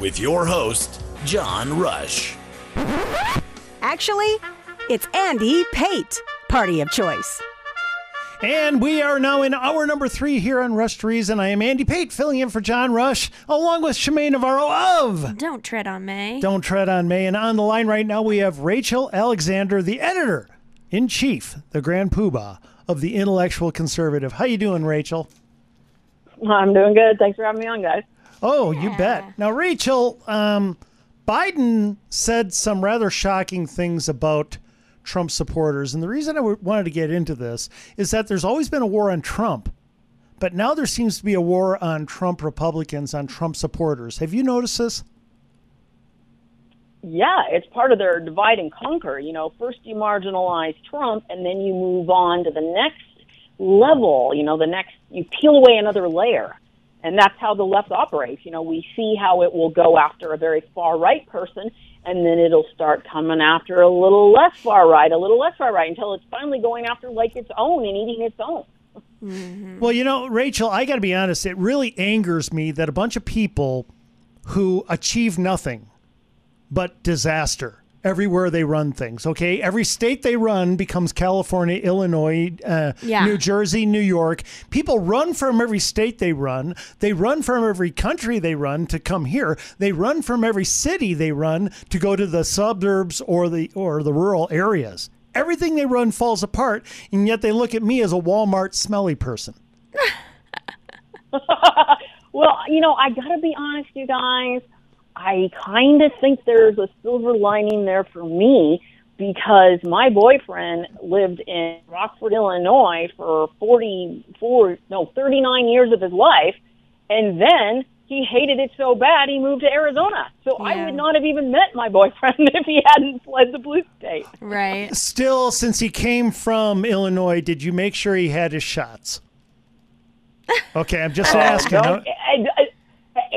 With your host, John Rush. Actually, it's Andy Pate, party of choice. And we are now in hour number three here on Rush to Reason. I am Andy Pate, filling in for John Rush, along with Shemaine Navarro of Don't Tread on May. Don't Tread on May. And on the line right now, we have Rachel Alexander, the editor in chief, the grand poobah of the Intellectual Conservative. How you doing, Rachel? I'm doing good. Thanks for having me on, guys. Oh, you bet. Now, Rachel, um, Biden said some rather shocking things about Trump supporters. And the reason I wanted to get into this is that there's always been a war on Trump, but now there seems to be a war on Trump Republicans, on Trump supporters. Have you noticed this? Yeah, it's part of their divide and conquer. You know, first you marginalize Trump, and then you move on to the next level. You know, the next, you peel away another layer. And that's how the left operates. You know, we see how it will go after a very far right person, and then it'll start coming after a little less far right, a little less far right, until it's finally going after like its own and eating its own. Mm-hmm. Well, you know, Rachel, I got to be honest, it really angers me that a bunch of people who achieve nothing but disaster everywhere they run things, okay? Every state they run becomes California, Illinois, uh, Yeah. New Jersey, New York. People run from every state they run. They run from every country they run to come here. They run from every city they run to go to the suburbs or the or the rural areas. Everything they run falls apart, and yet they look at me as a Walmart smelly person. Well, you know, I got to be honest, you guys. I kind of think there's a silver lining there for me because my boyfriend lived in Rockford, Illinois for 44, no, 39 years of his life. And then he hated it so bad he moved to Arizona. So I would not have even met my boyfriend if he hadn't fled the blue state. Right. Still, since he came from Illinois, did you make sure he had his shots? Okay, I'm just asking. Don't- I- I-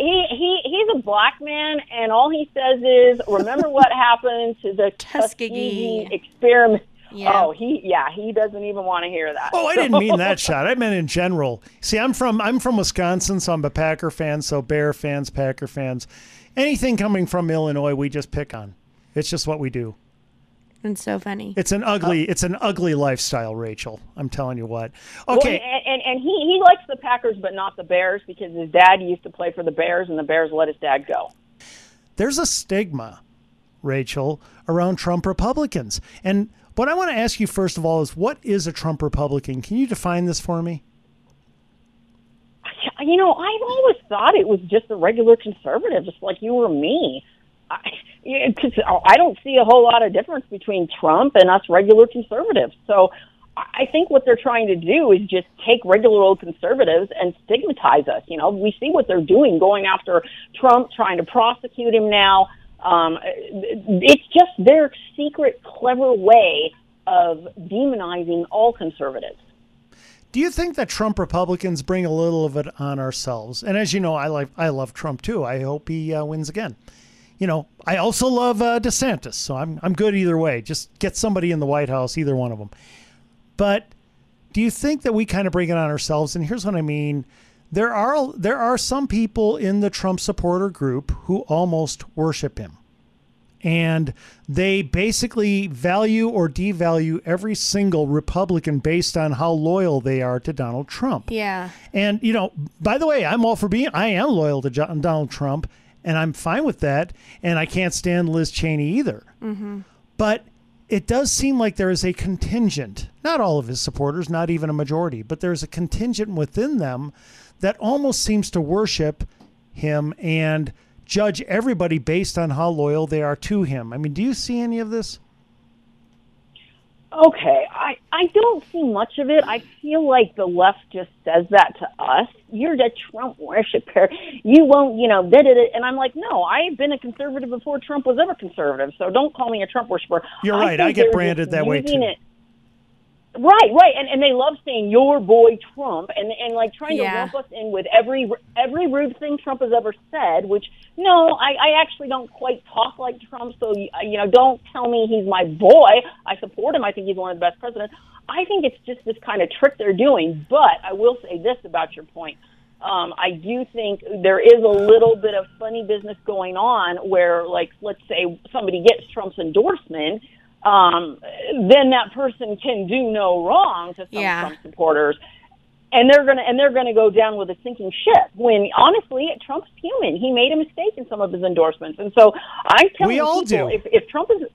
he, he he's a black man, and all he says is, "Remember what happened to the Tuskegee. Tuskegee experiment." Yeah. Oh, he yeah, he doesn't even want to hear that. Oh, I didn't mean that shot. I meant in general. See, I'm from I'm from Wisconsin, so I'm a Packer fan. So Bear fans, Packer fans, anything coming from Illinois, we just pick on. It's just what we do. It's so funny. It's an ugly oh. it's an ugly lifestyle, Rachel. I'm telling you what. Well, Okay, and, and and he he likes the Packers, but not the Bears because his dad used to play for the Bears, and the Bears let his dad go. there's a stigma, Rachel, around Trump Republicans. And what I want to ask you first of all is what is a Trump Republican? Can you define this for me? You know, I've always thought it was just a regular conservative, just like you or me. I, I don't see a whole lot of difference between Trump and us regular conservatives. So I think what they're trying to do is just take regular old conservatives and stigmatize us. You know, we see what they're doing, going after Trump, trying to prosecute him now. Um, it's just their secret, clever way of demonizing all conservatives. Do you think that Trump Republicans bring a little of it on ourselves? And as you know, I like I love Trump too. I hope he uh, wins again. You know, I also love uh, DeSantis, so I'm I'm good either way. Just get somebody in the White House, either one of them. But do you think that we kind of bring it on ourselves? And here's what I mean: there are there are some people in the Trump supporter group who almost worship him and they basically value or devalue every single Republican based on how loyal they are to Donald Trump. Yeah. And you know, by the way, I'm all for being I am loyal to John, Donald Trump and I'm fine with that. And I can't stand Liz Cheney either. Mm-hmm. But it does seem like there is a contingent, not all of his supporters, not even a majority, but there's a contingent within them that almost seems to worship him and judge everybody based on how loyal they are to him. I mean, do you see any of this? Okay, I I don't see much of it. I feel like the left just says that to us. You're a Trump worshiper. You won't, you know, did it. And I'm like, no, I've been a conservative before Trump was ever conservative. So don't call me a Trump worshiper. You're right. I get branded that way, too. It, Right, right, and and they love saying your boy Trump, and and like trying Yeah. to lump us in with every every rude thing Trump has ever said. Which no, I, I actually don't quite talk like Trump, so you, you know, don't tell me he's my boy. I support him. I think he's one of the best presidents. I think it's just this kind of trick they're doing. But I will say this about your point. Um, I do think there is a little bit of funny business going on where, like, let's say somebody gets Trump's endorsement, um, then that person can do no wrong to some Yeah. Trump supporters, and they're gonna and they're gonna go down with a sinking ship. When honestly, Trump's human. He made a mistake in some of his endorsements, and so I'm telling We all people do. if if Trump is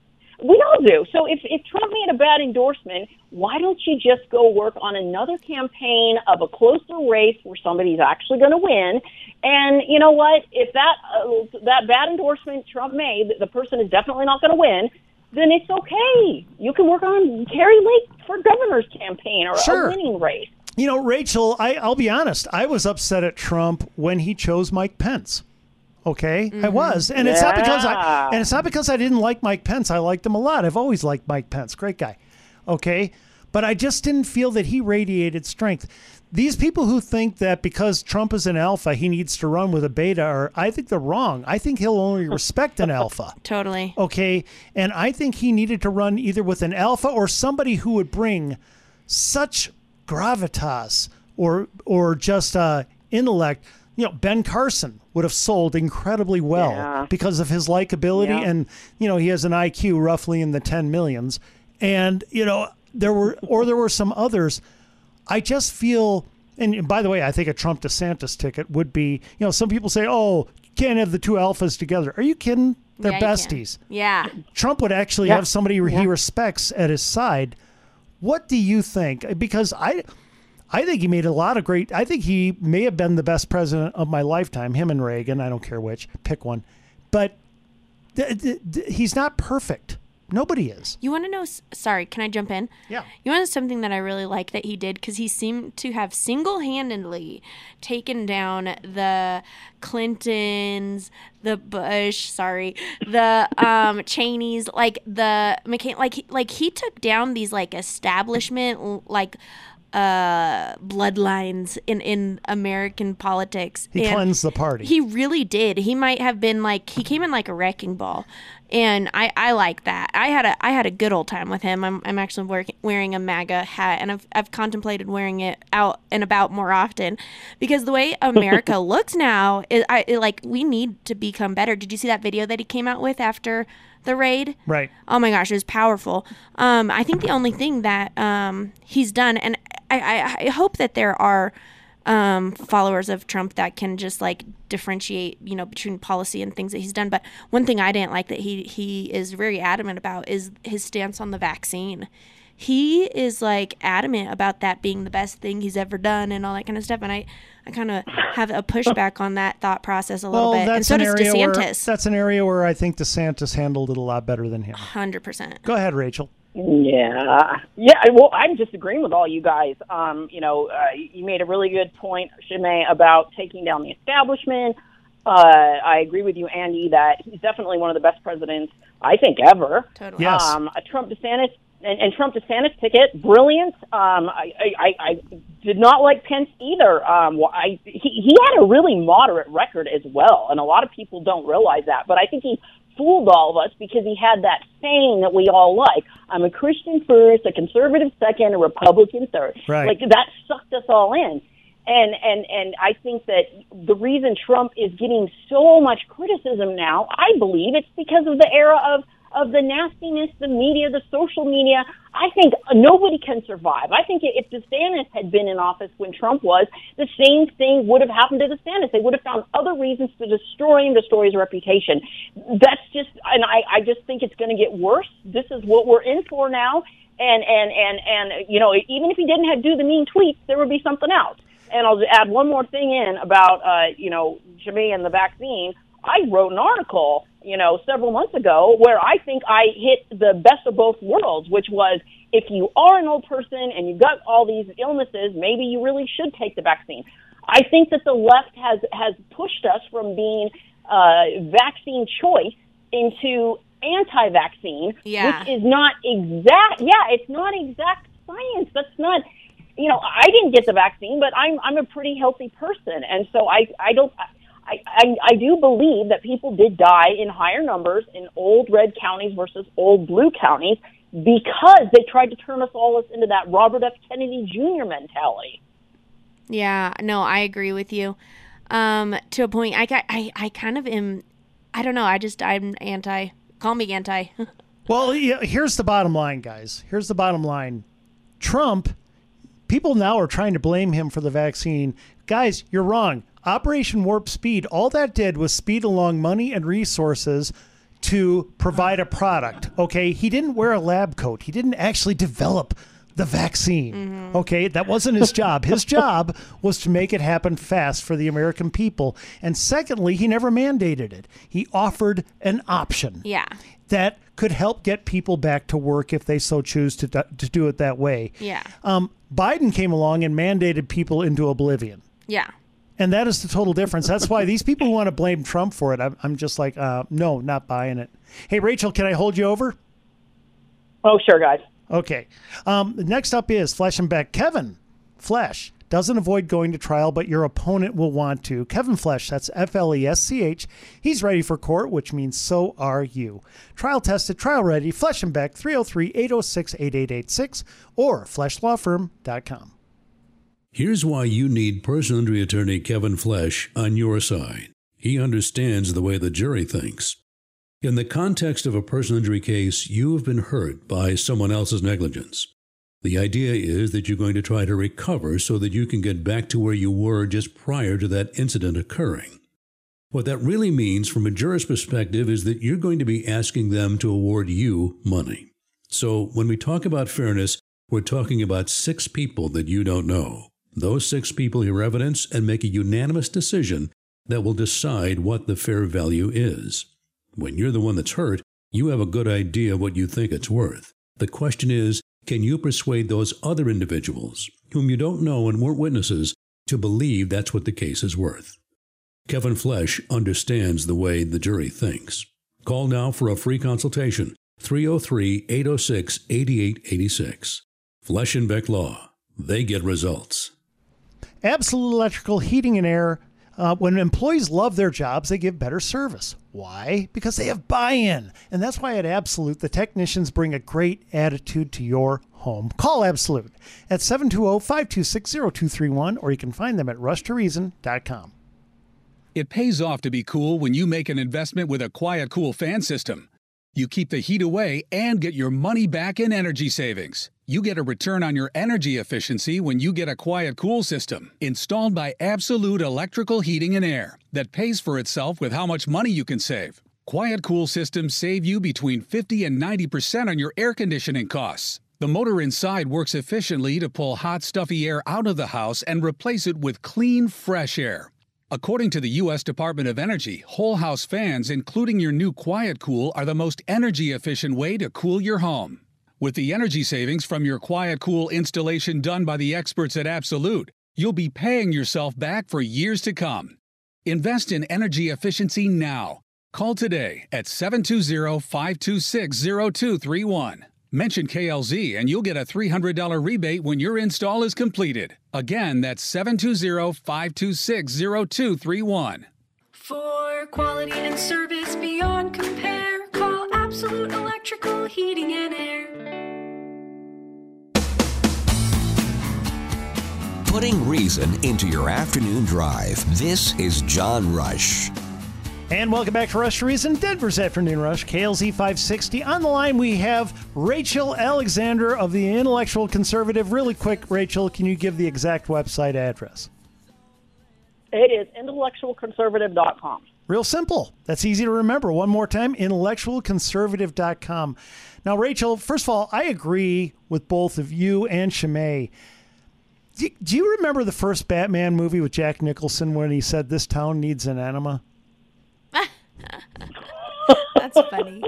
we all do. So if, if Trump made a bad endorsement, why don't you just go work on another campaign of a closer race where somebody's actually going to win? And you know what? If that uh, that bad endorsement Trump made, the person is definitely not going to win. Then it's okay. You can work on Kari Lake for governor's campaign or Sure. a winning race. You know, Rachel, I, I'll be honest. I was upset at Trump when he chose Mike Pence. Okay, I mm-hmm. was, and it's not because I and it's not because I didn't like Mike Pence. I liked him a lot. I've always liked Mike Pence. Great guy. Okay, but I just didn't feel that he radiated strength. These people who think that because Trump is an alpha, he needs to run with a beta, are I think they're wrong. I think he'll only respect an alpha. Totally. Okay. And I think he needed to run either with an alpha or somebody who would bring such gravitas or or just uh, intellect. You know, Ben Carson would have sold incredibly well Yeah. because of his likability, Yeah. and you know he has an IQ roughly in the ten millions. And you know there were or there were some others. I just feel, and by the way, I think a Trump DeSantis ticket would be. You know, some people say, "Oh, can't have the two alphas together." Are you kidding? They're Yeah, besties. Yeah. Trump would actually Yeah. have somebody he respects at his side. What do you think? Because I, I think he made a lot of great. I think he may have been the best president of my lifetime. Him and Reagan. I don't care which. Pick one. But th- th- th- he's not perfect. Nobody is. You want to know? Sorry, can I jump in? Yeah. You want to know something that I really like that he did because he seemed to have single-handedly taken down the Clintons, the Bush, sorry, the um Cheneys, like the McCain, like like he took down these like establishment like uh bloodlines in in American politics. He And cleansed the party. He really did. He might have been like he came in like a wrecking ball, and I I like that. I had a I had a good old time with him. I'm I'm actually work, wearing a MAGA hat, and I've I've contemplated wearing it out and about more often, because the way America looks now is I it, like we need to become better. Did you see that video that he came out with after the raid? Right. Oh my gosh, it was powerful. Um, I think the only thing that um, he's done, and I, I, I hope that there are um, followers of Trump that can just like differentiate, you know, between policy and things that he's done. But one thing I didn't like that he he is very adamant about is his stance on the vaccine. He is like adamant about that being the best thing he's ever done and all that kind of stuff. And I, I kind of have a pushback on that thought process a little Well, bit. And that's so an does area where DeSantis. that's an area where I think DeSantis handled it a lot better than him. Hundred percent. Go ahead, Rachel. Yeah, yeah. Well, I'm just agreeing with all you guys. Um, you know, uh, you made a really good point, Shimei, about taking down the establishment. Uh, I agree with you, Andy, that he's definitely one of the best presidents I think ever. Totally. Yes. Um, a Trump DeSantis and, and Trump DeSantis ticket, brilliant. Um, I, I, I, did not like Pence either. Um, I, he, he had a really moderate record as well, and a lot of people don't realize that. But I think he fooled all of us because he had that saying that we all like: "I'm a Christian first, a conservative second, a Republican third. Right. Like that sucked us all in. And and and I think that the reason Trump is getting so much criticism now, I believe it's because of the era of of the nastiness, the media, the social media. I think nobody can survive. I think if DeSantis had been in office when Trump was, the same thing would have happened to DeSantis. They would have found other reasons to destroy him, destroy his reputation. That's just, and I, I just think it's going to get worse. This is what we're in for now. And, and, and, and, you know, even if he didn't have do the mean tweets, there would be something else. And I'll add one more thing in about, uh, you know, Jimmy and the vaccine. I wrote an article, you know, several months ago where I think I hit the best of both worlds, which was if you are an old person and you've got all these illnesses, maybe you really should take the vaccine. I think that the left has has pushed us from being uh, vaccine choice into anti-vaccine, Yeah. which is not exact. Yeah, it's not exact science. That's not. You know, I didn't get the vaccine, but I'm I'm a pretty healthy person, and so I I don't. I, I, I do believe that people did die in higher numbers in old red counties versus old blue counties because they tried to turn us all into that Robert F. Kennedy Jr. mentality. Yeah, no, I agree with you. Um, to a point, I, I, I kind of am. I don't know. I just I'm anti. Call me anti. Well, yeah, here's the bottom line, guys. Here's the bottom line. Trump, people now are trying to blame him for the vaccine. Guys, you're wrong. Operation Warp Speed, all that did was speed along money and resources to provide a product. Okay. He didn't wear a lab coat, he didn't actually develop the vaccine. Okay. That wasn't his job. His job was to make it happen fast for the American people. And secondly, he never mandated it, he offered an option yeah. that could help get people back to work if they so choose to, to do it that way. Yeah. Um, Biden came along and mandated people into oblivion. Yeah. And that is the total difference. That's why these people who want to blame Trump for it, I'm, I'm just like, uh, no, not buying it. Hey, Rachel, can I hold you over? Oh, sure, guys. Okay. Um, next up is Flesch and Beck. Kevin Flesch doesn't avoid going to trial, but your opponent will want to. Kevin Flesch, that's F L E S C H. He's ready for court, which means so are you. Trial tested, trial ready. Flesch and Beck, 303 806 8886 or fleschlawfirm.com. Here's why you need personal injury attorney Kevin Flesch on your side. He understands the way the jury thinks. In the context of a personal injury case, you have been hurt by someone else's negligence. The idea is that you're going to try to recover so that you can get back to where you were just prior to that incident occurring. What that really means from a jurist perspective is that you're going to be asking them to award you money. So when we talk about fairness, we're talking about six people that you don't know. Those six people hear evidence and make a unanimous decision that will decide what the fair value is. When you're the one that's hurt, you have a good idea what you think it's worth. The question is, can you persuade those other individuals, whom you don't know and weren't witnesses, to believe that's what the case is worth? Kevin Flesch understands the way the jury thinks. Call now for a free consultation 303 806 8886. Flesch and Beck Law. They get results. Absolute Electrical Heating and Air. Uh, when employees love their jobs, they give better service. Why? Because they have buy in. And that's why at Absolute, the technicians bring a great attitude to your home. Call Absolute at 720 526 0231, or you can find them at rushtoreason.com. It pays off to be cool when you make an investment with a Quiet Cool fan system. You keep the heat away and get your money back in energy savings. You get a return on your energy efficiency when you get a Quiet Cool system installed by Absolute Electrical Heating and Air that pays for itself with how much money you can save. Quiet Cool systems save you between 50 and 90% on your air conditioning costs. The motor inside works efficiently to pull hot, stuffy air out of the house and replace it with clean, fresh air. According to the U.S. Department of Energy, whole house fans, including your new Quiet Cool, are the most energy efficient way to cool your home. With the energy savings from your Quiet Cool installation done by the experts at Absolute, you'll be paying yourself back for years to come. Invest in energy efficiency now. Call today at 720 526 0231. Mention KLZ and you'll get a $300 rebate when your install is completed. Again, that's 720 526 0231. For quality and service beyond Absolute Electrical Heating and Air. Putting reason into your afternoon drive. This is John Rush. And welcome back to Rush to Reason, Denver's Afternoon Rush, KLZ 560. On the line, we have Rachel Alexander of the Intellectual Conservative. Really quick, Rachel, can you give the exact website address? It is intellectualconservative.com. Real simple. That's easy to remember. One more time intellectualconservative.com. Now, Rachel, first of all, I agree with both of you and Shimei. Do, do you remember the first Batman movie with Jack Nicholson when he said, This town needs an enema? That's funny.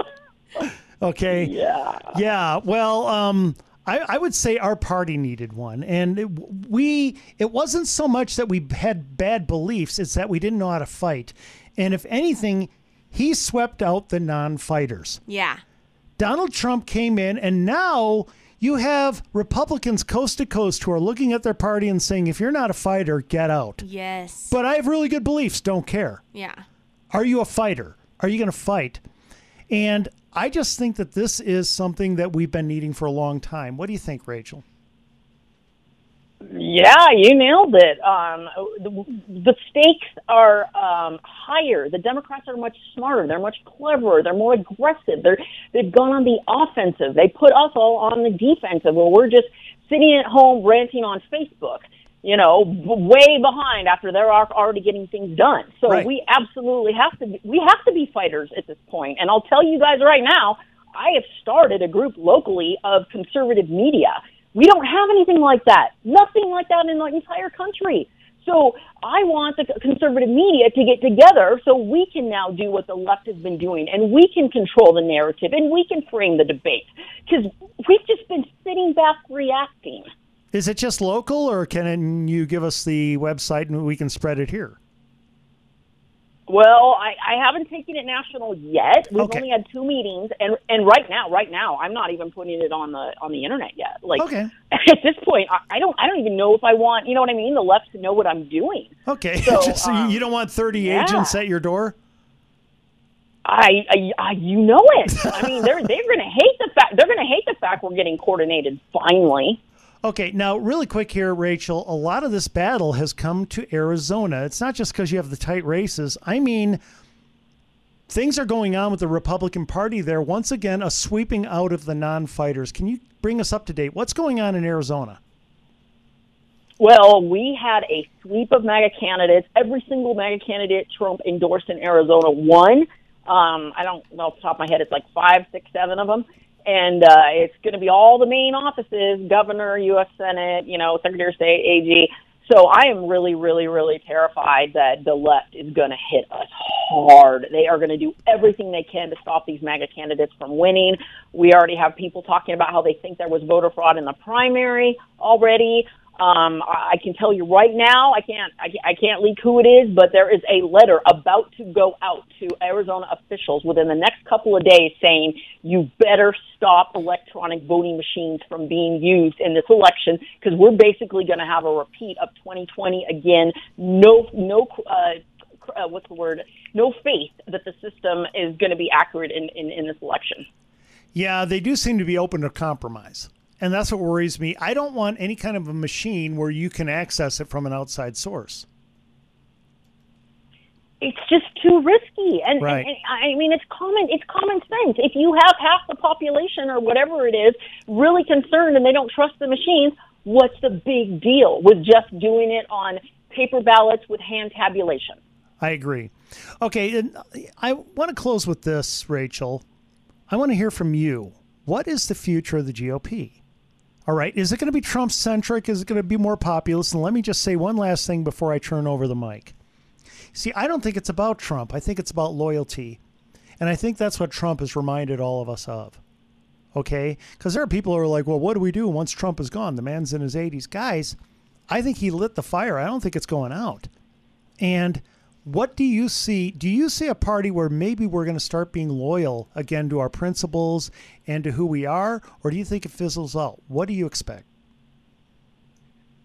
Okay. Yeah. Yeah. Well, um, I, I would say our party needed one, and it, we. It wasn't so much that we had bad beliefs; it's that we didn't know how to fight. And if anything, he swept out the non-fighters. Yeah. Donald Trump came in, and now you have Republicans coast to coast who are looking at their party and saying, "If you're not a fighter, get out." Yes. But I have really good beliefs. Don't care. Yeah. Are you a fighter? Are you going to fight? And I just think that this is something that we've been needing for a long time. What do you think, Rachel? Yeah, you nailed it. Um, the, the stakes are um, higher. The Democrats are much smarter. They're much cleverer. They're more aggressive. They're they've gone on the offensive. They put us all on the defensive, where we're just sitting at home ranting on Facebook. You know, way behind after they're already getting things done. So Right. we absolutely have to. Be, we have to be fighters at this point. And I'll tell you guys right now, I have started a group locally of conservative media. We don't have anything like that. Nothing like that in the entire country. So I want the conservative media to get together so we can now do what the left has been doing and we can control the narrative and we can frame the debate because we've just been sitting back reacting. Is it just local, or can you give us the website and we can spread it here? Well, I, I haven't taken it national yet. We've Okay. only had two meetings, and and right now, right now, I'm not even putting it on the on the internet yet. Like Okay. at this point, I, I don't I don't even know if I want you know what I mean the left to know what I'm doing. Okay, So, just so you- um, you don't want 30 yeah. agents at your door? I, I, I you know it. I mean, they're they're going to hate the fact they're going to hate the fact we're getting coordinated finally. Okay, now, really quick here, Rachel. A lot of this battle has come to Arizona. It's not just because you have the tight races. I mean, things are going on with the Republican Party there. Once again, a sweeping out of the non fighters. Can you bring us up to date? What's going on in Arizona? Well, we had a sweep of MAGA candidates. Every single MAGA candidate Trump endorsed in Arizona won. Um, I don't know off the top of my head. It's like five, six, seven of them. And uh, it's going to be all the main offices, governor, U.S. Senate, you know, Secretary of State, AG. So I am really, really, really terrified that the left is going to hit us hard. They are going to do everything they can to stop these MAGA candidates from winning. We already have people talking about how they think there was voter fraud in the primary already. Um, I can tell you right now, I can't, I can't, I can't leak who it is, but there is a letter about to go out to Arizona officials within the next couple of days saying you better stop electronic voting machines from being used in this election because we're basically going to have a repeat of 2020 again. No, no, uh, uh, what's the word? No faith that the system is going to be accurate in, in, in this election. Yeah, they do seem to be open to compromise. And that's what worries me. I don't want any kind of a machine where you can access it from an outside source. it's just too risky and, Right. and, and i mean it's common it's common sense if you have half the population or whatever it is really concerned and they don't trust the machines what's the big deal with just doing it on paper ballots with hand tabulation I agree. Okay, and I want to close with this, Rachel. I want to hear from you. What is the future of the GOP? All right, is it going to be Trump centric? Is it going to be more populist? And let me just say one last thing before I turn over the mic. See, I don't think it's about Trump. I think it's about loyalty. And I think that's what Trump has reminded all of us of. Okay? Because there are people who are like, well, what do we do once Trump is gone? The man's in his 80s. Guys, I think he lit the fire. I don't think it's going out. And what do you see? Do you see a party where maybe we're going to start being loyal again to our principles and to who we are? Or do you think it fizzles out? What do you expect?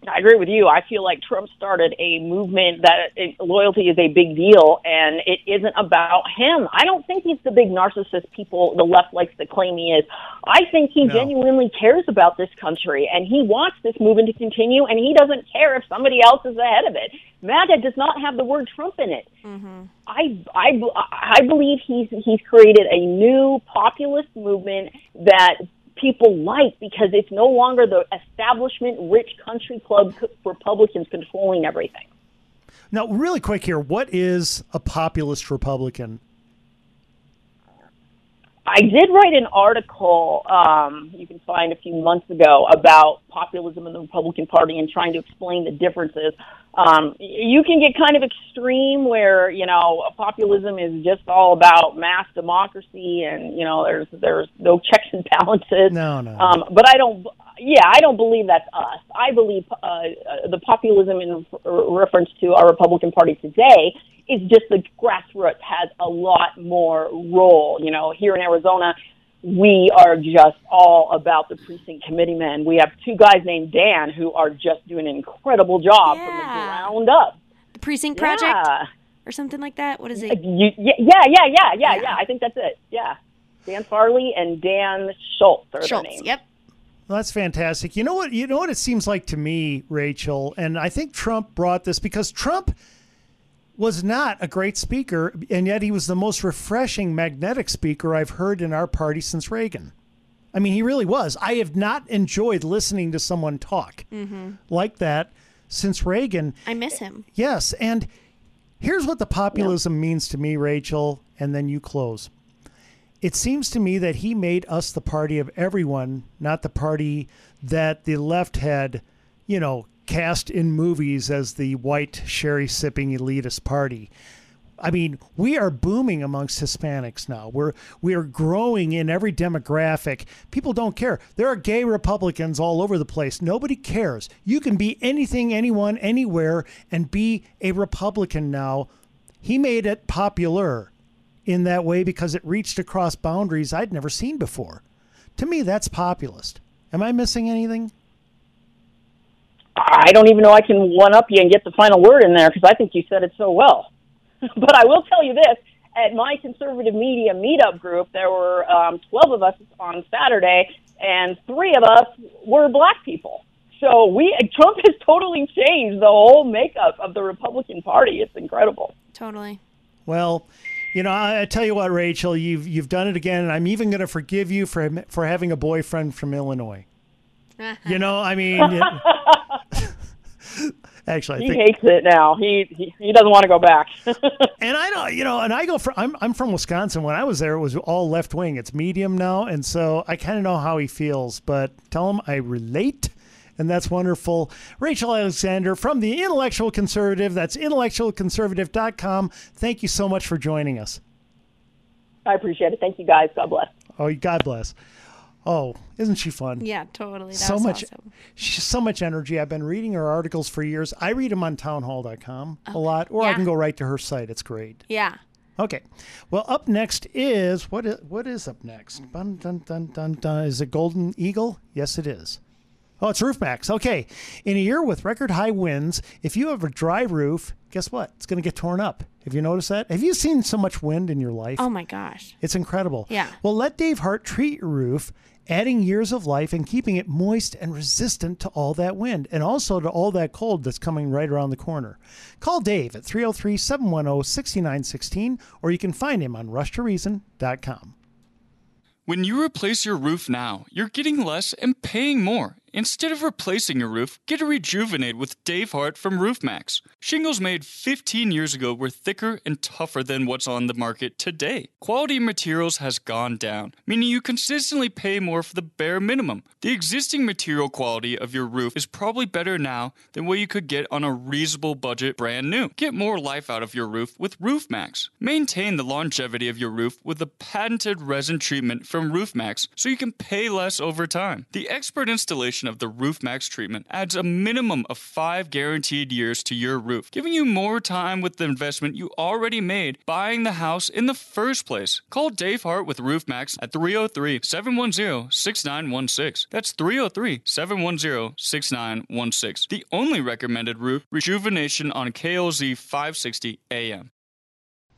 I agree with you. I feel like Trump started a movement that it, loyalty is a big deal, and it isn't about him. I don't think he's the big narcissist people the left likes to claim he is. I think he No. genuinely cares about this country, and he wants this movement to continue, and he doesn't care if somebody else is ahead of it. MAGA does not have the word Trump in it. Mm-hmm. I, I, I believe he's he's created a new populist movement that people like because it's no longer the establishment rich country club Republicans controlling everything. Now, really quick here, what is a populist Republican? I did write an article um, you can find a few months ago about populism in the Republican Party and trying to explain the differences. Um, you can get kind of extreme where you know populism is just all about mass democracy and you know there's there's no checks and balances. No, no. Um, but I don't. Yeah, I don't believe that's us. I believe uh, uh, the populism in reference to our Republican Party today is just the grassroots has a lot more role. You know, here in Arizona, we are just all about the precinct committee men. We have two guys named Dan who are just doing an incredible job from the ground up. The Precinct Yeah. Project or something like that. What is it? You, yeah, yeah, yeah, yeah, yeah, yeah. I think that's it. Yeah. Dan Farley and Dan Schultz are their names. Yep. Well, that's fantastic. You know what? You know what it seems like to me, Rachel, and I think Trump brought this because Trump was not a great speaker, and yet he was the most refreshing, magnetic speaker I've heard in our party since Reagan. I mean, he really was. I have not enjoyed listening to someone talk Mm-hmm. like that since Reagan. I miss him. Yes, and here's what the populism means to me, Rachel, and then you close. It seems to me that he made us the party of everyone, not the party that the left had, you know, cast in movies as the white sherry sipping elitist party. I mean, we are booming amongst Hispanics now. We're we are growing in every demographic. People don't care. There are gay Republicans all over the place. Nobody cares. You can be anything, anyone, anywhere, and be a Republican now. He made it popular in that way because it reached across boundaries I'd never seen before. To me, that's populist. Am I missing anything? I don't even know I can one up you and get the final word in there because I think you said it so well. but I will tell you this: at my conservative media meetup group, there were um, twelve of us on Saturday, and three of us were black people. So we Trump has totally changed the whole makeup of the Republican Party. It's incredible. Totally. Well, you know, I, I tell you what, Rachel, you've you've done it again, and I'm even going to forgive you for for having a boyfriend from Illinois. You know, I mean, it- actually, I he think hates it now. He he, he doesn't want to go back. and I don't, you know, and I go from I'm I'm from Wisconsin. When I was there, it was all left wing. It's medium now, and so I kind of know how he feels. But tell him I relate, and that's wonderful. Rachel Alexander from the Intellectual Conservative. That's intellectualconservative.com. Thank you so much for joining us. I appreciate it. Thank you guys. God bless. Oh, God bless. Oh, isn't she fun? Yeah, totally. That so was much, awesome. she's so much energy. I've been reading her articles for years. I read them on townhall.com a lot, or I can go right to her site. It's great. Yeah. Okay. Well, up next is what is what is up next? Dun, dun, dun, dun, dun. Is it Golden Eagle? Yes, it is. Oh, it's RoofMax. Okay. In a year with record high winds, if you have a dry roof, guess what? It's going to get torn up. Have you noticed that? Have you seen so much wind in your life? Oh my gosh. It's incredible. Yeah. Well, let Dave Hart treat your roof, adding years of life and keeping it moist and resistant to all that wind and also to all that cold that's coming right around the corner. Call Dave at 303 710 6916 or you can find him on rushtoreason.com. When you replace your roof now, you're getting less and paying more. Instead of replacing your roof, get a rejuvenate with Dave Hart from RoofMax. Shingles made 15 years ago were thicker and tougher than what's on the market today. Quality materials has gone down, meaning you consistently pay more for the bare minimum. The existing material quality of your roof is probably better now than what you could get on a reasonable budget brand new. Get more life out of your roof with RoofMax. Maintain the longevity of your roof with the patented resin treatment from RoofMax so you can pay less over time. The expert installation of the RoofMax treatment adds a minimum of five guaranteed years to your roof, giving you more time with the investment you already made buying the house in the first place. Call Dave Hart with RoofMax at 303 710 6916. That's 303 710 6916. The only recommended roof rejuvenation on KLZ 560 AM.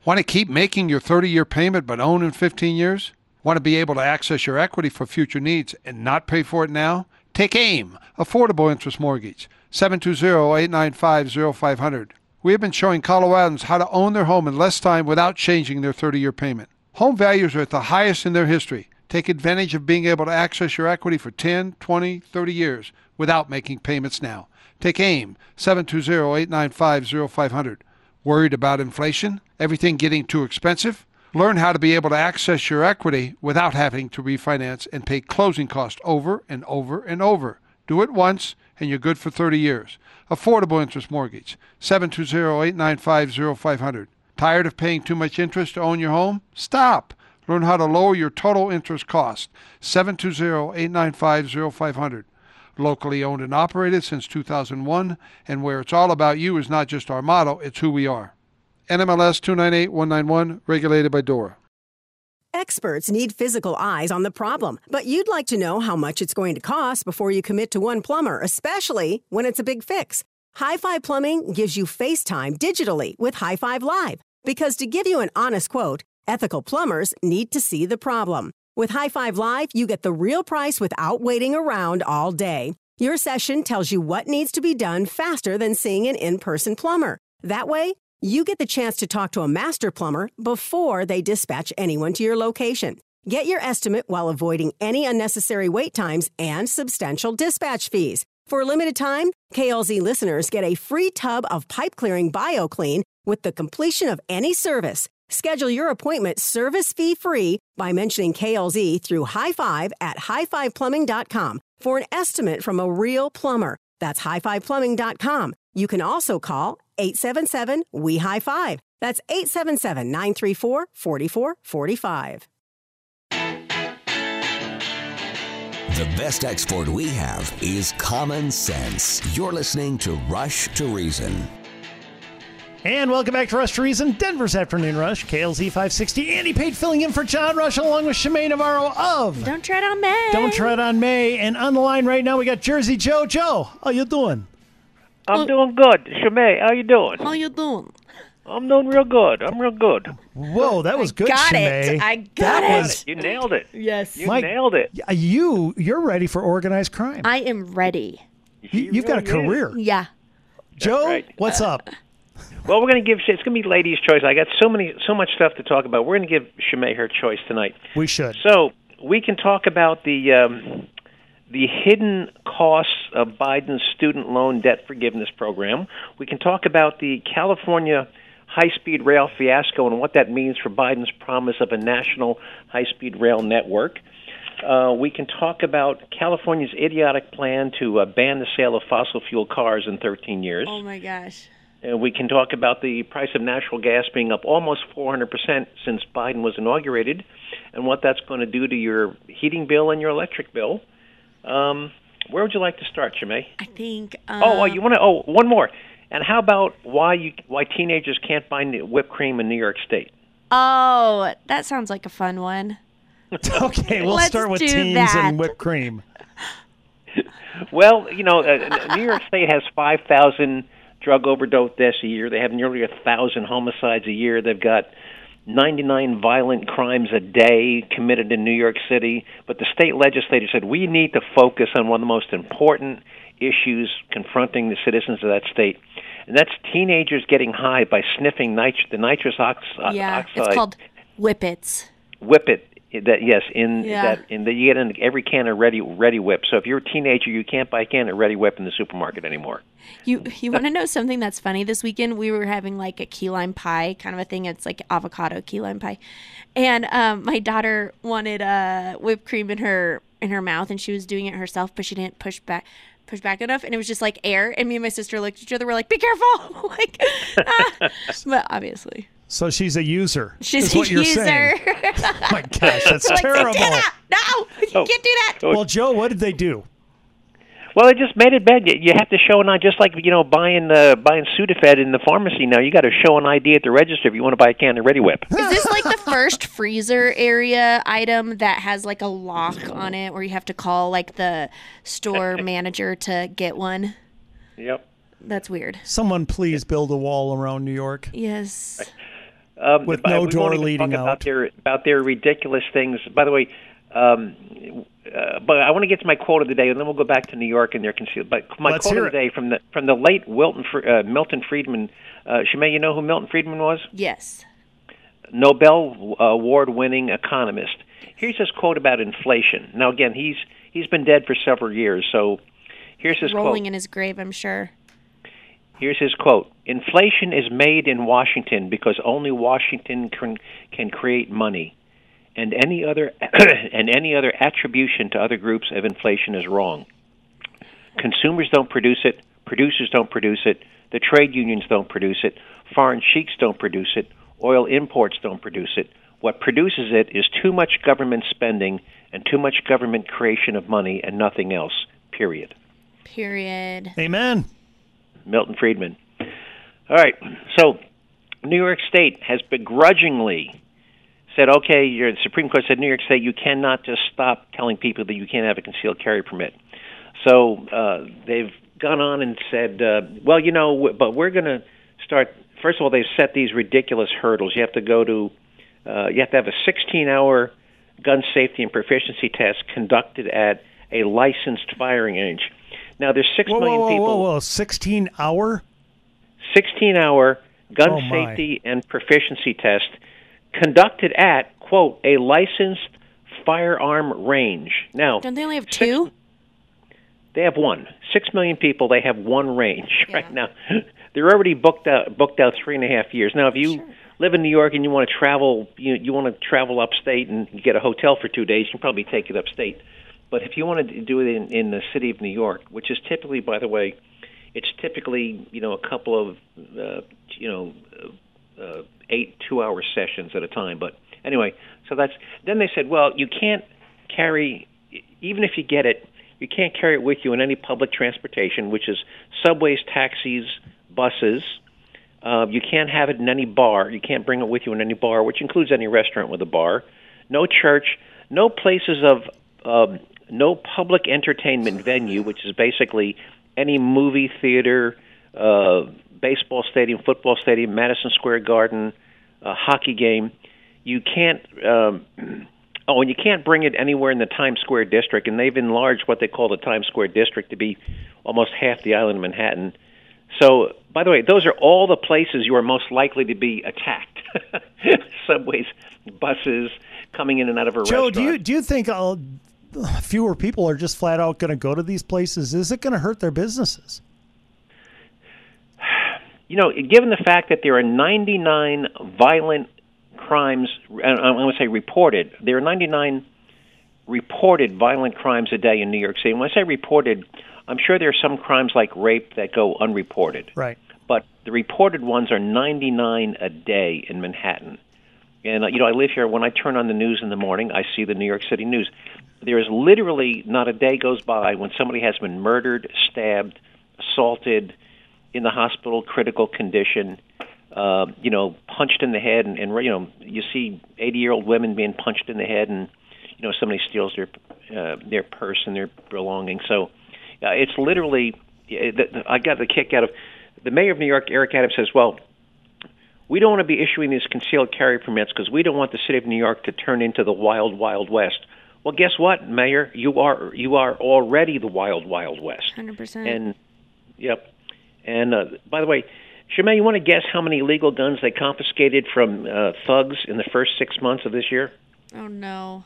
Want to keep making your 30 year payment but own in 15 years? Want to be able to access your equity for future needs and not pay for it now? Take AIM, Affordable Interest Mortgage, 720 895 0500. We have been showing Coloradans how to own their home in less time without changing their 30 year payment. Home values are at the highest in their history. Take advantage of being able to access your equity for 10, 20, 30 years without making payments now. Take AIM 720-895-0500. Worried about inflation? Everything getting too expensive? Learn how to be able to access your equity without having to refinance and pay closing costs over and over and over. Do it once and you're good for 30 years. Affordable interest mortgage 720-895-0500. Tired of paying too much interest to own your home? Stop. Learn how to lower your total interest cost. 720-895-0500. Locally owned and operated since 2001, and where it's all about you is not just our motto, it's who we are. NMLS 298191, regulated by DORA. Experts need physical eyes on the problem, but you'd like to know how much it's going to cost before you commit to one plumber, especially when it's a big fix. High Five Plumbing gives you FaceTime digitally with High Five Live because to give you an honest quote, ethical plumbers need to see the problem. With High Five Live, you get the real price without waiting around all day. Your session tells you what needs to be done faster than seeing an in person plumber. That way, you get the chance to talk to a master plumber before they dispatch anyone to your location. Get your estimate while avoiding any unnecessary wait times and substantial dispatch fees. For a limited time, KLZ listeners get a free tub of pipe clearing BioClean with the completion of any service. Schedule your appointment service fee free by mentioning KLZ through High Five at highfiveplumbing.com for an estimate from a real plumber. That's highfiveplumbing.com. You can also call 877 We High Five. That's 877 934 4445. The best export we have is common sense. You're listening to Rush to Reason. And welcome back to Rush to Reason, Denver's Afternoon Rush, KLZ 560. Andy Pate filling in for John Rush along with Shemaine Navarro of Don't Tread on May. Don't Tread on May. And on the line right now, we got Jersey Joe. Joe, how you doing? I'm doing good. Shemay, how you doing? How you doing? I'm doing real good. I'm real good. Whoa, that was good, got Shemay. it. I got that it. Was, You nailed it. Yes. You Mike- nailed it. You, you're ready for organized crime. I am ready. You, you've got a really is. career. Yeah. Joe, right. what's up? Well, we're going to give. It's going to be ladies' choice. I got so many, so much stuff to talk about. We're going to give Shemay her choice tonight. We should. So we can talk about the um, the hidden costs of Biden's student loan debt forgiveness program. We can talk about the California high-speed rail fiasco and what that means for Biden's promise of a national high-speed rail network. Uh, we can talk about California's idiotic plan to uh, ban the sale of fossil fuel cars in 13 years. Oh my gosh. Uh, we can talk about the price of natural gas being up almost 400% since Biden was inaugurated and what that's going to do to your heating bill and your electric bill. Um, where would you like to start, Shemay? I think. Um, oh, oh, you want to? Oh, one more. And how about why you why teenagers can't find whipped cream in New York State? Oh, that sounds like a fun one. okay, we'll Let's start with teens that. and whipped cream. Well, you know, uh, New York State has 5,000 drug overdose deaths a year. They have nearly a thousand homicides a year. They've got 99 violent crimes a day committed in New York City. But the state legislature said we need to focus on one of the most important issues confronting the citizens of that state, and that's teenagers getting high by sniffing nit- the nitrous ox- yeah, oxide. it's called Whippets. Whip it. That yes, in Yeah. that in the you get in every can of ready Reddi-wip. So if you're a teenager, you can't buy a can of Reddi-wip in the supermarket anymore. You you want to know something that's funny? This weekend we were having like a key lime pie kind of a thing. It's like avocado key lime pie, and um, my daughter wanted uh, whipped cream in her in her mouth, and she was doing it herself, but she didn't push back push back enough, and it was just like air. And me and my sister looked at each other. We're like, "Be careful!" like, ah. but obviously So she's a user. she's what a you're user. saying. my gosh, that's Like, terrible. Santana, no, you Oh. can't do that. Well, Joe, what did they do? Well, they just made it bad. You, you have to show an ID, just like you know buying uh, buying Sudafed in the pharmacy. Now you got to show an ID at the register if you want to buy a can of Reddi-wip. Is this like the first freezer area item that has like a lock on it where you have to call like the store manager to get one? Yep. That's weird. Someone please build a wall around New York. Yes. Um, With no we door leading talk out. About their about their ridiculous things. By the way, Um, uh, but I want to get to my quote of the day, and then we'll go back to New York and their concealed. But my Let's quote of the day from the from the late Wilton, uh, Milton Friedman. Uh, Shemay, you know who Milton Friedman was? Yes. Nobel Award-winning economist. Here's his quote about inflation. Now, again, he's he's been dead for several years, so here's his quote. Rolling quote. in his grave, I'm sure. Here's his quote: "Inflation is made in Washington because only Washington can can create money, and any other and any other attribution to other groups of inflation is wrong. Consumers don't produce it, producers don't produce it, the trade unions don't produce it, foreign sheiks don't produce it, oil imports don't produce it. What produces it is too much government spending and too much government creation of money and nothing else. Period." Period. Amen. Milton Friedman. All right. So, New York State has begrudgingly said, okay, your Supreme Court said, New York State, you cannot just stop telling people that you can't have a concealed carry permit. So uh, they've gone on and said, uh, well, you know, w- but we're going to start. First of all, they've set these ridiculous hurdles. You have to go to, uh, you have to have a 16-hour gun safety and proficiency test conducted at a licensed firing range. Now, there's six Whoa, million whoa, whoa, people. whoa, whoa! Sixteen hour. 16 hour gun Oh, safety and proficiency test conducted at, quote, a licensed firearm range. Now, Don't they only have two? they have one. Six million people, they have one range right now. They're already booked out booked out three and a half years. Now if you live in New York and you want to travel you you want to travel upstate and get a hotel for two days, you can probably take it upstate. But if you want to do it in, in the city of New York, which is typically, by the way, it's typically you know a couple of uh, you know uh, uh, eight two-hour sessions at a time. But anyway, so that's then they said, well, you can't carry even if you get it, you can't carry it with you in any public transportation, which is subways, taxis, buses. Uh, you can't have it in any bar. You can't bring it with you in any bar, which includes any restaurant with a bar. No church. No places of um, no public entertainment venue, which is basically any movie theater, uh, baseball stadium, football stadium, Madison Square Garden, a hockey game. You can't. Um, oh, and you can't bring it anywhere in the Times Square district, and they've enlarged what they call the Times Square district to be almost half the island of Manhattan. So, by the way, those are all the places you are most likely to be attacked: subways, buses, coming in and out of a Joe, restaurant. do you do you think uh, fewer people are just flat out going to go to these places? Is it going to hurt their businesses? you know, given the fact that there are 99 violent crimes, I'm going to say reported, there are 99 reported violent crimes a day in New York City. And when I say reported, I'm sure there are some crimes like rape that go unreported. Right. But the reported ones are 99 a day in Manhattan. And, uh, you know, I live here. When I turn on the news in the morning, I see the New York City news. There is literally not a day goes by when somebody has been murdered, stabbed, assaulted, in the hospital, critical condition, uh, you know, punched in the head, and, and you know, you see 80-year-old women being punched in the head, and you know, somebody steals their uh, their purse and their belongings. So uh, it's literally, I got the kick out of the mayor of New York, Eric Adams, says, well. We don't want to be issuing these concealed carry permits because we don't want the city of New York to turn into the wild, wild west. Well, guess what, Mayor? You are you are already the wild, wild west. Hundred percent. And yep. And uh, by the way, Shemay, you want to guess how many illegal guns they confiscated from uh, thugs in the first six months of this year? Oh no.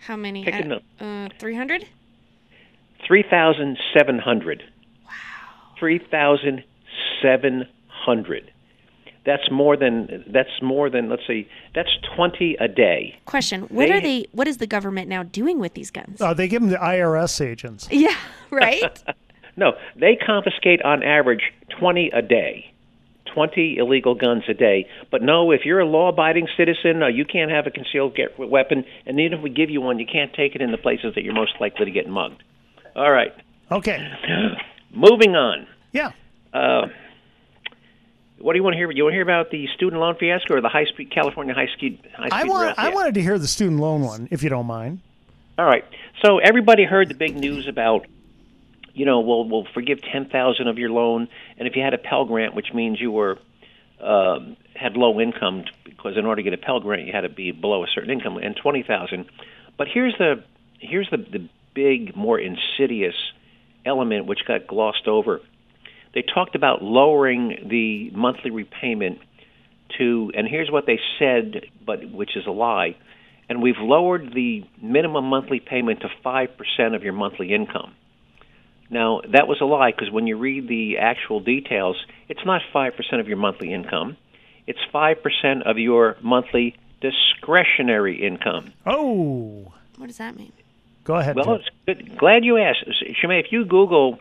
How many? Pick a num- Uh, three hundred. Three thousand seven hundred. Wow. Three thousand seven hundred. That's more than that's more than let's see. That's twenty a day. Question: What They- are they? What is the government now doing with these guns? Uh, they give them the IRS agents. Yeah. Right. No, they confiscate on average 20 a day. 20 illegal guns a day. But no, if you're a law abiding citizen, uh, you can't have a concealed get- weapon. And even if we give you one, you can't take it in the places that you're most likely to get mugged. All right. Okay. Moving on. Yeah. Uh, what do you want to hear? You want to hear about the student loan fiasco or the high speed California high speed high speed I want. I wanted to hear the student loan one, if you don't mind. All right. So everybody heard the big news about, you know, we'll we'll forgive ten thousand of your loan, and if you had a Pell Grant, which means you were um, had low income, because in order to get a Pell Grant, you had to be below a certain income, and twenty thousand. But here's the here's the, the big, more insidious element which got glossed over. They talked about lowering the monthly repayment to, and here's what they said, but which is a lie. And we've lowered the minimum monthly payment to five percent of your monthly income. Now that was a lie because when you read the actual details, it's not five percent of your monthly income. It's five percent of your monthly discretionary income. Oh. What does that mean? Go ahead. Well, Joe. it's good. Glad you asked. Shemay, if you Google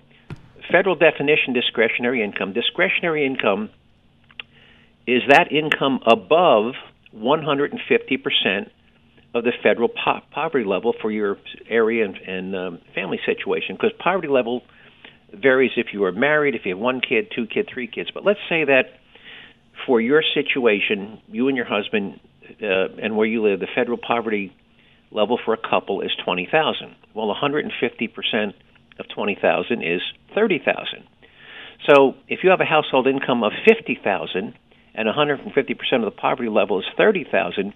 federal definition discretionary income, discretionary income is that income above 150% of the federal po- poverty level for your area and, and um, family situation. Because poverty level varies if you are married, if you have one kid, two kids, three kids. But let's say that for your situation, you and your husband, uh, and where you live, the federal poverty level for a couple is 20,000. Well, 150% of 20,000 is 30,000. So, if you have a household income of 50,000 and 150% of the poverty level is 30,000,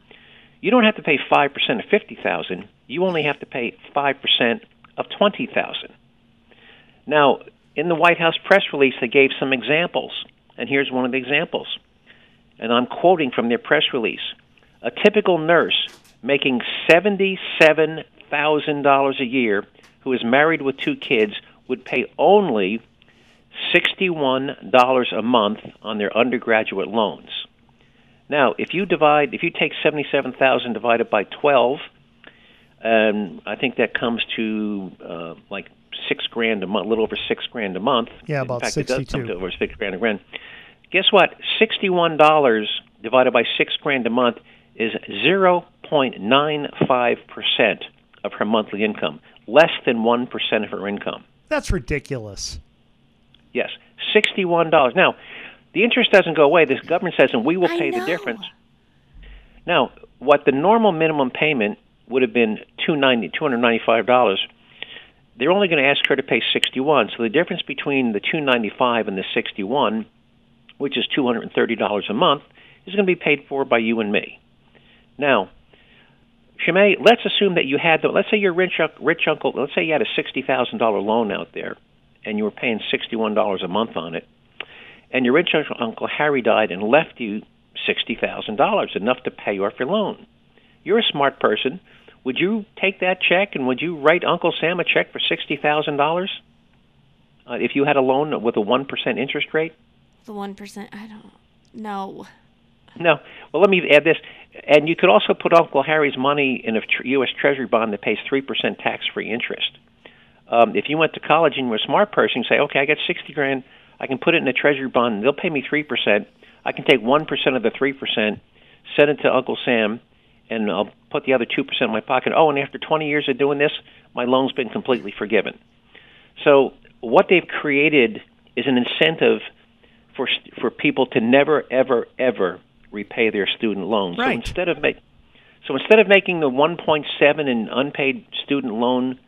you don't have to pay 5% of 50,000. You only have to pay 5% of 20,000. Now, in the White House press release, they gave some examples, and here's one of the examples. And I'm quoting from their press release. A typical nurse making $77,000 a year who is married with two kids would pay only $61 a month on their undergraduate loans. Now, if you divide, if you take 77,000 divided by 12, um, I think that comes to uh, like six grand a month, a little over six grand a month. Yeah, about In fact, it does 62. come to over six grand a grand. Guess what? Sixty-one dollars divided by six grand a month is zero point nine five percent of her monthly income, less than one percent of her income. That's ridiculous. Yes, sixty-one dollars. Now, the interest doesn't go away. This government says, and we will pay the difference. Now, what the normal minimum payment would have been two ninety, two hundred ninety-five dollars. They're only going to ask her to pay sixty-one. So the difference between the two ninety-five and the sixty-one, which is two hundred and thirty dollars a month, is going to be paid for by you and me. Now, Shemay, let's assume that you had the. Let's say your rich rich uncle. Let's say you had a sixty thousand dollar loan out there, and you were paying sixty one dollars a month on it, and your rich uncle, Harry died and left you sixty thousand dollars, enough to pay off your loan. You're a smart person. Would you take that check and would you write Uncle Sam a check for sixty thousand dollars uh, if you had a loan with a one percent interest rate? The one percent. I don't. No. No. Well, let me add this. And you could also put Uncle Harry's money in a U.S. Treasury bond that pays 3% tax free interest. Um, if you went to college and you were a smart person, say, okay, I got 60 grand. I can put it in a Treasury bond. And they'll pay me 3%. I can take 1% of the 3%, send it to Uncle Sam, and I'll put the other 2% in my pocket. Oh, and after 20 years of doing this, my loan's been completely forgiven. So what they've created is an incentive for for people to never, ever, ever repay their student loans. So instead of make, so instead of making the 1.7 in unpaid student loan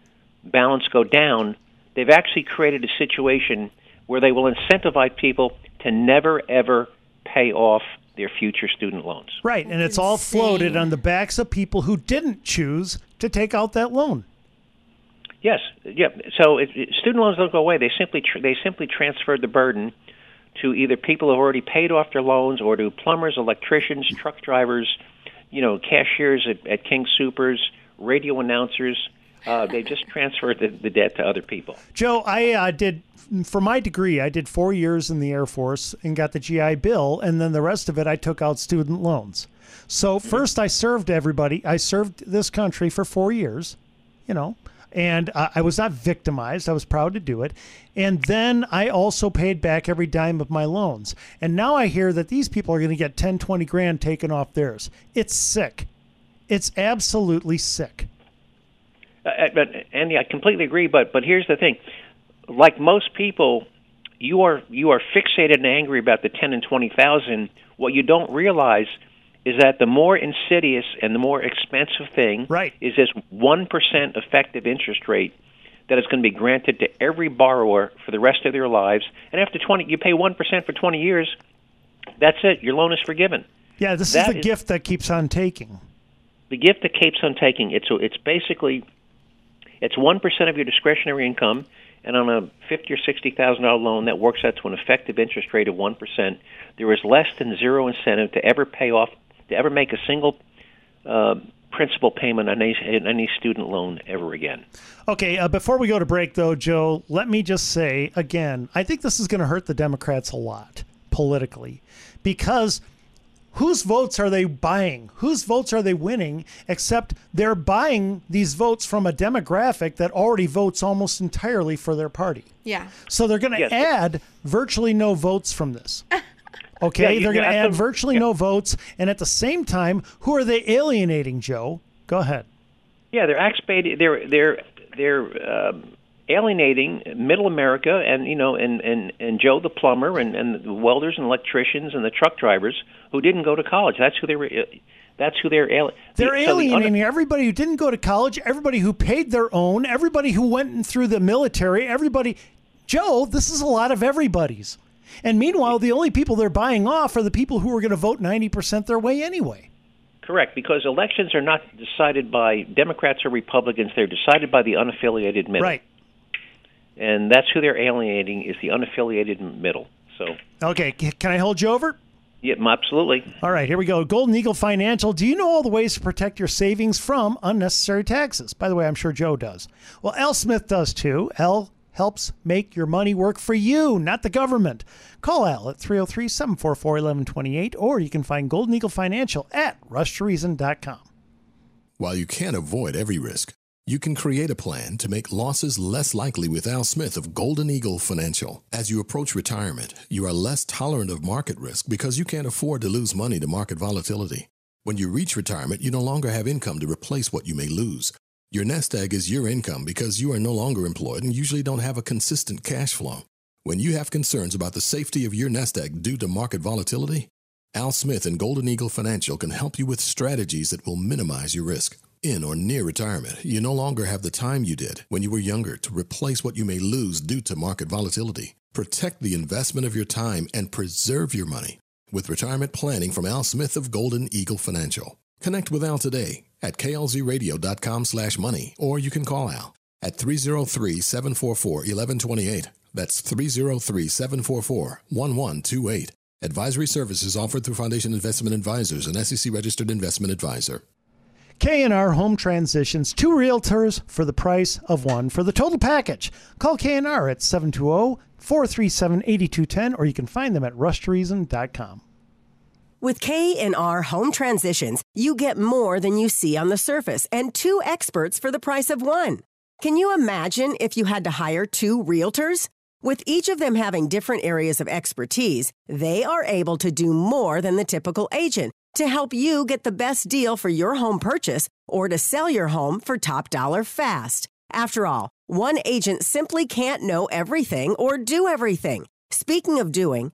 balance go down, they've actually created a situation where they will incentivize people to never ever pay off their future student loans. Right, and it's all floated on the backs of people who didn't choose to take out that loan. Yes, yeah. So it, it- student loans don't go away. They simply tr- they simply transferred the burden to either people who already paid off their loans or to plumbers, electricians, truck drivers, you know, cashiers at, at King Soopers, radio announcers. Uh, they just transferred the, the debt to other people. Joe, I uh, did for my degree. I did four years in the Air Force and got the GI Bill, and then the rest of it I took out student loans. So first, I served everybody. I served this country for four years, you know, and uh, I was not victimized. I was proud to do it, and then I also paid back every dime of my loans. And now I hear that these people are going to get 10, 20 grand taken off theirs. It's sick. It's absolutely sick. Uh, uh, but Andy, I completely agree. But but here's the thing: like most people, you are you are fixated and angry about the ten and twenty thousand. What you don't realize is that the more insidious and the more expensive thing right. is this one percent effective interest rate that is going to be granted to every borrower for the rest of their lives. And after twenty, you pay one percent for twenty years. That's it. Your loan is forgiven. Yeah, this That is the is- gift that keeps on taking. the gift that keeps on taking. It's it's basically it's one percent of your discretionary income, and on a fifty or sixty thousand dollar loan, that works out to an effective interest rate of one percent. There is less than zero incentive to ever pay off, to ever make a single uh, principal payment on any, any student loan ever again. Okay, uh, before we go to break, though, Joe, let me just say again, I think this is going to hurt the Democrats a lot politically because whose votes are they buying? Whose votes are they winning? Except they're buying these votes from a demographic that already votes almost entirely for their party. Yeah. So they're going to Yes. add virtually no votes from this. Okay, Yeah, they're going to add virtually no votes, and at the same time, who are they alienating, Joe? Go ahead. Yeah, they're expat- They're they're they're um, alienating Middle America, and you know, and and and Joe the plumber, and and the welders and electricians and the truck drivers who didn't go to college. That's who they were. uh, That's who they're ali- They're so the un- alienating everybody who didn't go to college, everybody who paid their own, everybody who went through the military, everybody. Joe, this is a lot of everybody's. And meanwhile, the only people they're buying off are the people who are going to vote 90% their way anyway. Correct, because elections are not decided by Democrats or Republicans. They're decided by the unaffiliated middle. Right. And that's who they're alienating is the unaffiliated middle. So, Okay, can I hold you over? yeah, absolutely. All right, here we go. Golden Eagle Financial. Do you know all the ways to protect your savings from unnecessary taxes? By the way, I'm sure Joe does. Well, Al Smith does too. Al helps make your money work for you, not the government. Call Al at 303 744 1128, or you can find Golden Eagle Financial at rushtoreason.com. While you can't avoid every risk, you can create a plan to make losses less likely with Al Smith of Golden Eagle Financial. As you approach retirement, you are less tolerant of market risk because you can't afford to lose money to market volatility. When you reach retirement, you no longer have income to replace what you may lose. Your nest egg is your income because you are no longer employed and usually don't have a consistent cash flow. When you have concerns about the safety of your nest egg due to market volatility, Al Smith and Golden Eagle Financial can help you with strategies that will minimize your risk. In or near retirement, you no longer have the time you did when you were younger to replace what you may lose due to market volatility. Protect the investment of your time and preserve your money with retirement planning from Al Smith of Golden Eagle Financial. Connect with Al today at klzradio.com slash money, or you can call Al at 303-744-1128. That's 303-744-1128. Advisory services offered through Foundation Investment Advisors, an SEC registered investment advisor. K&R Home Transitions, two realtors for the price of one for the total package. Call K&R at 720-437-8210 or you can find them at rushtoreason.com. With K&R Home Transitions, you get more than you see on the surface and two experts for the price of one. Can you imagine if you had to hire two realtors? With each of them having different areas of expertise, they are able to do more than the typical agent to help you get the best deal for your home purchase or to sell your home for top dollar fast. After all, one agent simply can't know everything or do everything. Speaking of doing,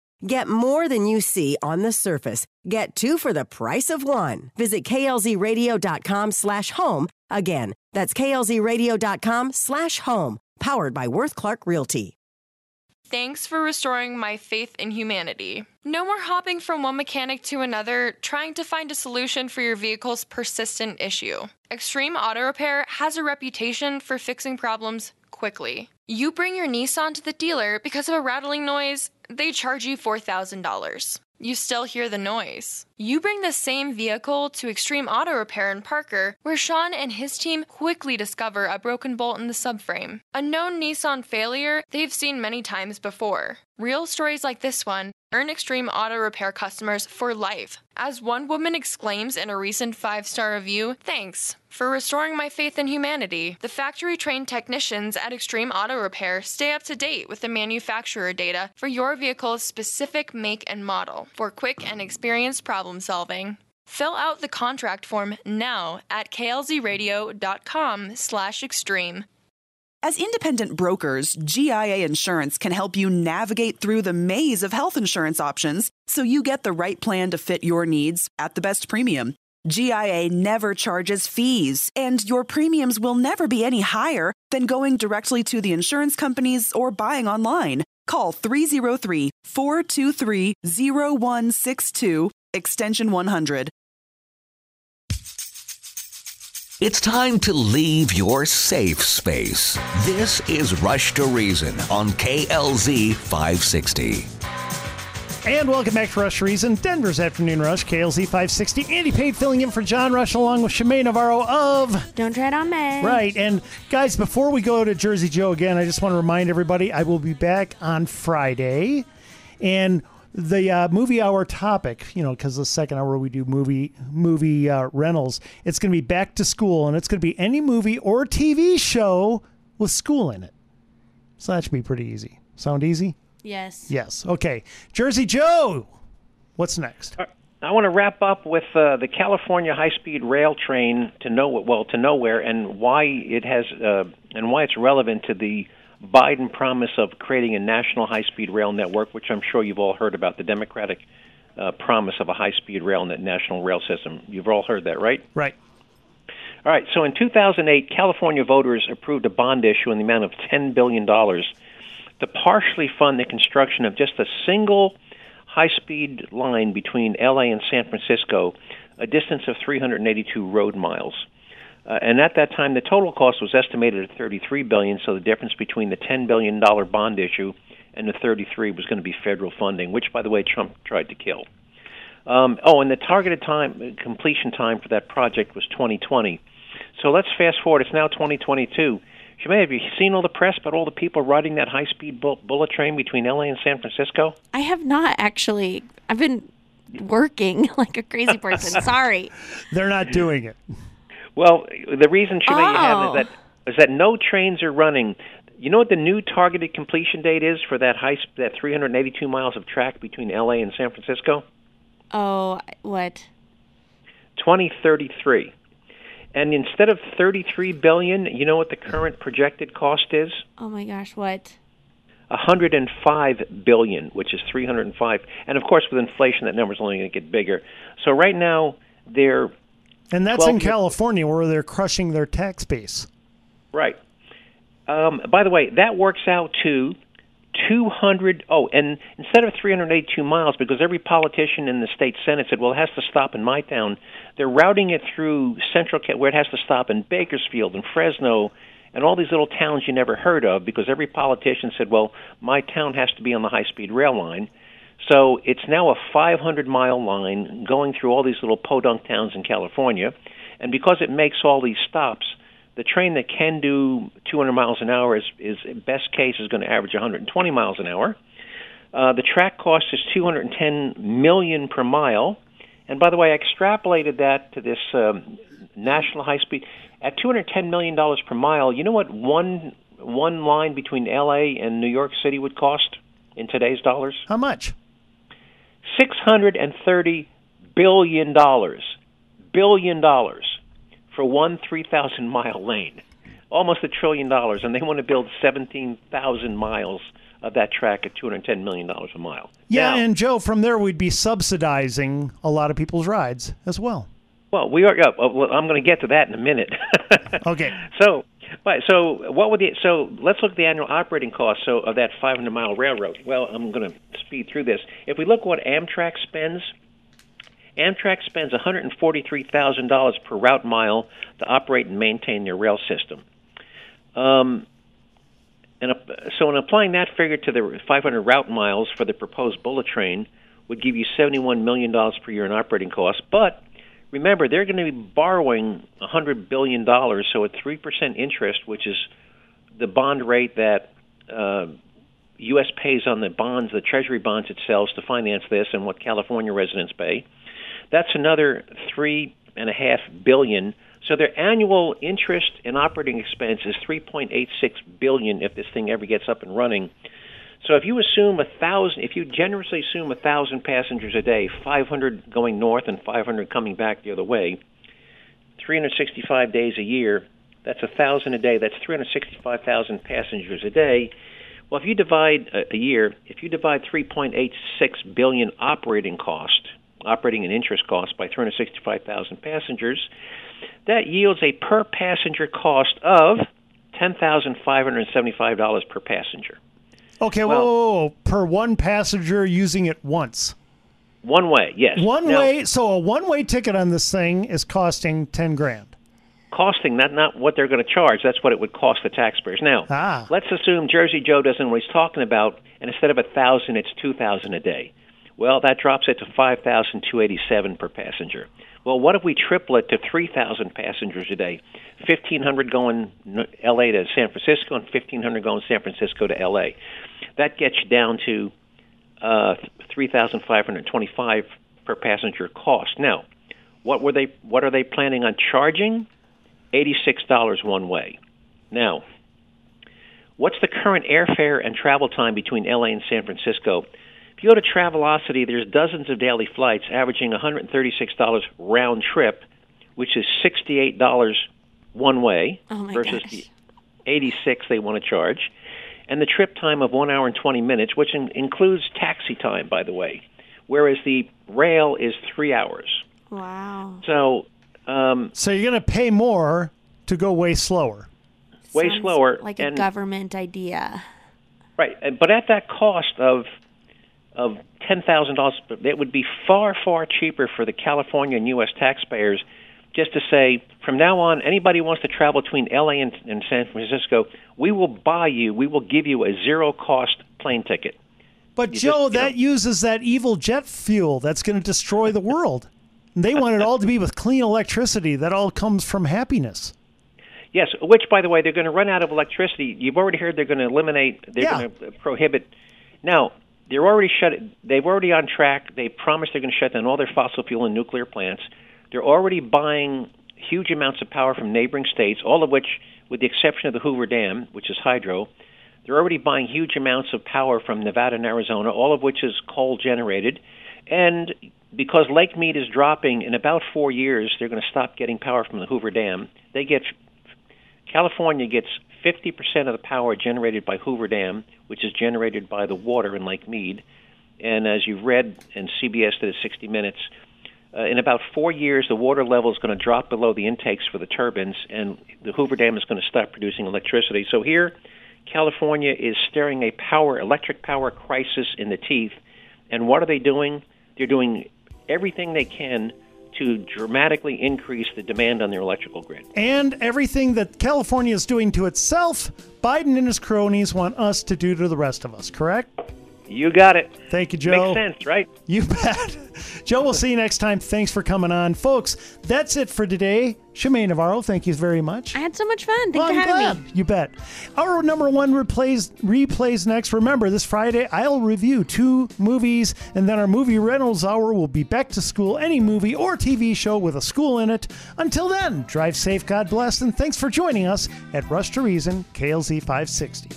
Get more than you see on the surface. Get two for the price of one. Visit klzradio.com slash home. Again, that's klzradio.com slash home. Powered by Worth Clark Realty. Thanks for restoring my faith in humanity. No more hopping from one mechanic to another, trying to find a solution for your vehicle's persistent issue. Extreme Auto Repair has a reputation for fixing problems quickly. You bring your Nissan to the dealer because of a rattling noise, they charge you $4,000. You still hear the noise. You bring the same vehicle to Extreme Auto Repair in Parker, where Sean and his team quickly discover a broken bolt in the subframe. A known Nissan failure they've seen many times before. Real stories like this one earn Extreme Auto Repair customers for life. As one woman exclaims in a recent five star review, thanks for restoring my faith in humanity. The factory trained technicians at Extreme Auto Repair stay up to date with the manufacturer data for your vehicle's specific make and model for quick and experienced problem solving. Fill out the contract form now at klzradio.com/extreme. As independent brokers, GIA Insurance can help you navigate through the maze of health insurance options so you get the right plan to fit your needs at the best premium. GIA never charges fees, and your premiums will never be any higher than going directly to the insurance companies or buying online. Call 303 423 0162, extension 100. It's time to leave your safe space. This is Rush to Reason on KLZ 560. And welcome back to Rush Reason, Denver's Afternoon Rush, KLZ 560. Andy Pate filling in for John Rush along with Shemaine Navarro of Don't Tread on Me. Right. And guys, before we go to Jersey Joe again, I just want to remind everybody I will be back on Friday. And the uh, movie hour topic, you know, because the second hour we do movie movie uh, rentals, it's going to be back to school, and it's going to be any movie or TV show with school in it. So that should be pretty easy. Sound easy? Yes. Yes. Okay. Jersey Joe, what's next? I want to wrap up with uh, the California high-speed rail train to know well to nowhere and why it has uh, and why it's relevant to the Biden promise of creating a national high-speed rail network, which I'm sure you've all heard about the Democratic uh, promise of a high-speed rail net national rail system. You've all heard that, right? Right. All right. So in 2008, California voters approved a bond issue in the amount of 10 billion dollars to partially fund the construction of just a single high-speed line between LA and San Francisco, a distance of 382 road miles. Uh, and at that time, the total cost was estimated at 33 billion. So the difference between the 10 billion dollar bond issue and the 33 was going to be federal funding, which, by the way, Trump tried to kill. Um, oh, and the targeted time completion time for that project was 2020. So let's fast forward. It's now 2022. Shemay, have you seen all the press about all the people riding that high-speed bu- bullet train between LA and San Francisco? I have not actually. I've been working like a crazy person. Sorry. They're not doing it. Well, the reason she you have Oh. is that is that no trains are running. You know what the new targeted completion date is for that high sp- that 382 miles of track between LA and San Francisco? Oh, what? 2033. And instead of 33 billion, you know what the current projected cost is? Oh my gosh, what? 105 billion, which is 305. And of course, with inflation, that number's only going to get bigger. So right now, they're And that's in California where they're crushing their tax base. Right. Um, by the way, that works out to 200. Oh, and instead of 382 miles, because every politician in the state senate said, well, it has to stop in my town, they're routing it through central, where it has to stop in Bakersfield and Fresno and all these little towns you never heard of, because every politician said, well, my town has to be on the high speed rail line. So it's now a 500 mile line going through all these little podunk towns in California. And because it makes all these stops, the train that can do 200 miles an hour is, is best case is going to average 120 miles an hour. Uh, the track cost is 210 million per mile. And by the way, I extrapolated that to this um, national high speed at 210 million dollars per mile. You know what one one line between L.A. and New York City would cost in today's dollars? How much? 630 billion dollars. Billion dollars for one 3000 mile lane. Almost a trillion dollars and they want to build 17,000 miles of that track at 210 million dollars a mile. Yeah, Now- and Joe, from there we'd be subsidizing a lot of people's rides as well. well we are yeah, well, I'm going to get to that in a minute. Okay. So right, so what would the so let's look at the annual operating cost so of that 500 mile railroad well I'm going to speed through this if we look what Amtrak spends Amtrak spends $143,000 per route mile to operate and maintain their rail system. Um, and so, in applying that figure to the 500 route miles for the proposed bullet train, would give you $71 million per year in operating costs. But remember, they're going to be borrowing $100 billion, so at 3% interest, which is the bond rate that uh, U.S. pays on the bonds, the Treasury bonds it sells to finance this, and what California residents pay. That's another three and a half billion. So their annual interest and operating expense is 3.86 billion if this thing ever gets up and running. So if you assume a thousand, if you generously assume a thousand passengers a day, 500 going north and 500 coming back the other way, 365 days a year, that's a thousand a day. That's 365,000 passengers a day. Well, if you divide a, a year, if you divide 3.86 billion operating cost, operating and interest cost by 365,000 passengers, that yields a per passenger cost of $10,575 per passenger. Okay, Well- whoa, whoa, whoa, per one passenger using it once. One way, yes. One Now, way, so a one-way ticket on this thing is costing ten grand. costing that not what they're going to charge. That's what it would cost the taxpayers. Now, Ah. let's assume Jersey Joe doesn't know what he's talking about, and instead of a thousand, it's two thousand a day. Well, that drops it to five thousand two eighty-seven per passenger. Well, what if we triple it to three thousand passengers a day? Fifteen hundred going L.A. to San Francisco, and fifteen hundred going San Francisco to L.A. That gets you down to uh, three thousand five hundred twenty-five per passenger cost. Now, what were they? What are they planning on charging? Eighty-six dollars one way. Now, what's the current airfare and travel time between LA and San Francisco? If you go to Travelocity, there's dozens of daily flights averaging $136 round trip, which is $68 one way Oh versus gosh. the 86 they want to charge, and the trip time of one hour and 20 minutes, which in- includes taxi time, by the way, whereas the rail is three hours. Wow. So, um, So you're going to pay more to go way slower. way Sounds slower. Like a and, government idea. Right, but at that cost of of ten thousand dollars, it would be far far cheaper for the California and U.S. taxpayers just to say from now on, anybody who wants to travel between L.A. and, and San Francisco, we will buy you, we will give you a zero cost plane ticket. But You Joe, just, that uses that evil jet fuel that's going to destroy the world. They want it all to be with clean electricity. That all comes from happiness. Yes, which by the way, they're going to run out of electricity. You've already heard they're going to eliminate. They're Yeah. going to prohibit. Now they're already shut. They've already on track. They promised they're going to shut down all their fossil fuel and nuclear plants. They're already buying huge amounts of power from neighboring states, all of which, with the exception of the Hoover Dam, which is hydro, they're already buying huge amounts of power from Nevada and Arizona, all of which is coal generated. And because Lake Mead is dropping in about four years, they're going to stop getting power from the Hoover Dam. They get California gets 50% of the power generated by Hoover Dam, which is generated by the water in Lake Mead. And as you've read, and CBS did a 60 Minutes, uh, in about four years, the water level is going to drop below the intakes for the turbines, and the Hoover Dam is going to stop producing electricity. So here, California is staring a power, electric power crisis in the teeth. And what are they doing? They're doing everything they can to dramatically increase the demand on their electrical grid. And everything that California is doing to itself, Biden and his cronies want us to do to the rest of us, correct? You got it. Thank you, Joe. Makes sense, right? You bet. Joe, we'll see you next time. Thanks for coming on. Folks, that's it for today. Shemaine Navarro, thank you very much. I had so much fun. Thanks Well, for I'm having glad. me. You bet. Our number one replays replays next. Remember, this Friday I'll review two movies, and then our movie rentals hour will be back to school. Any movie or TV show with a school in it. Until then, drive safe, God bless, and thanks for joining us at Rush to Reason KLZ 560.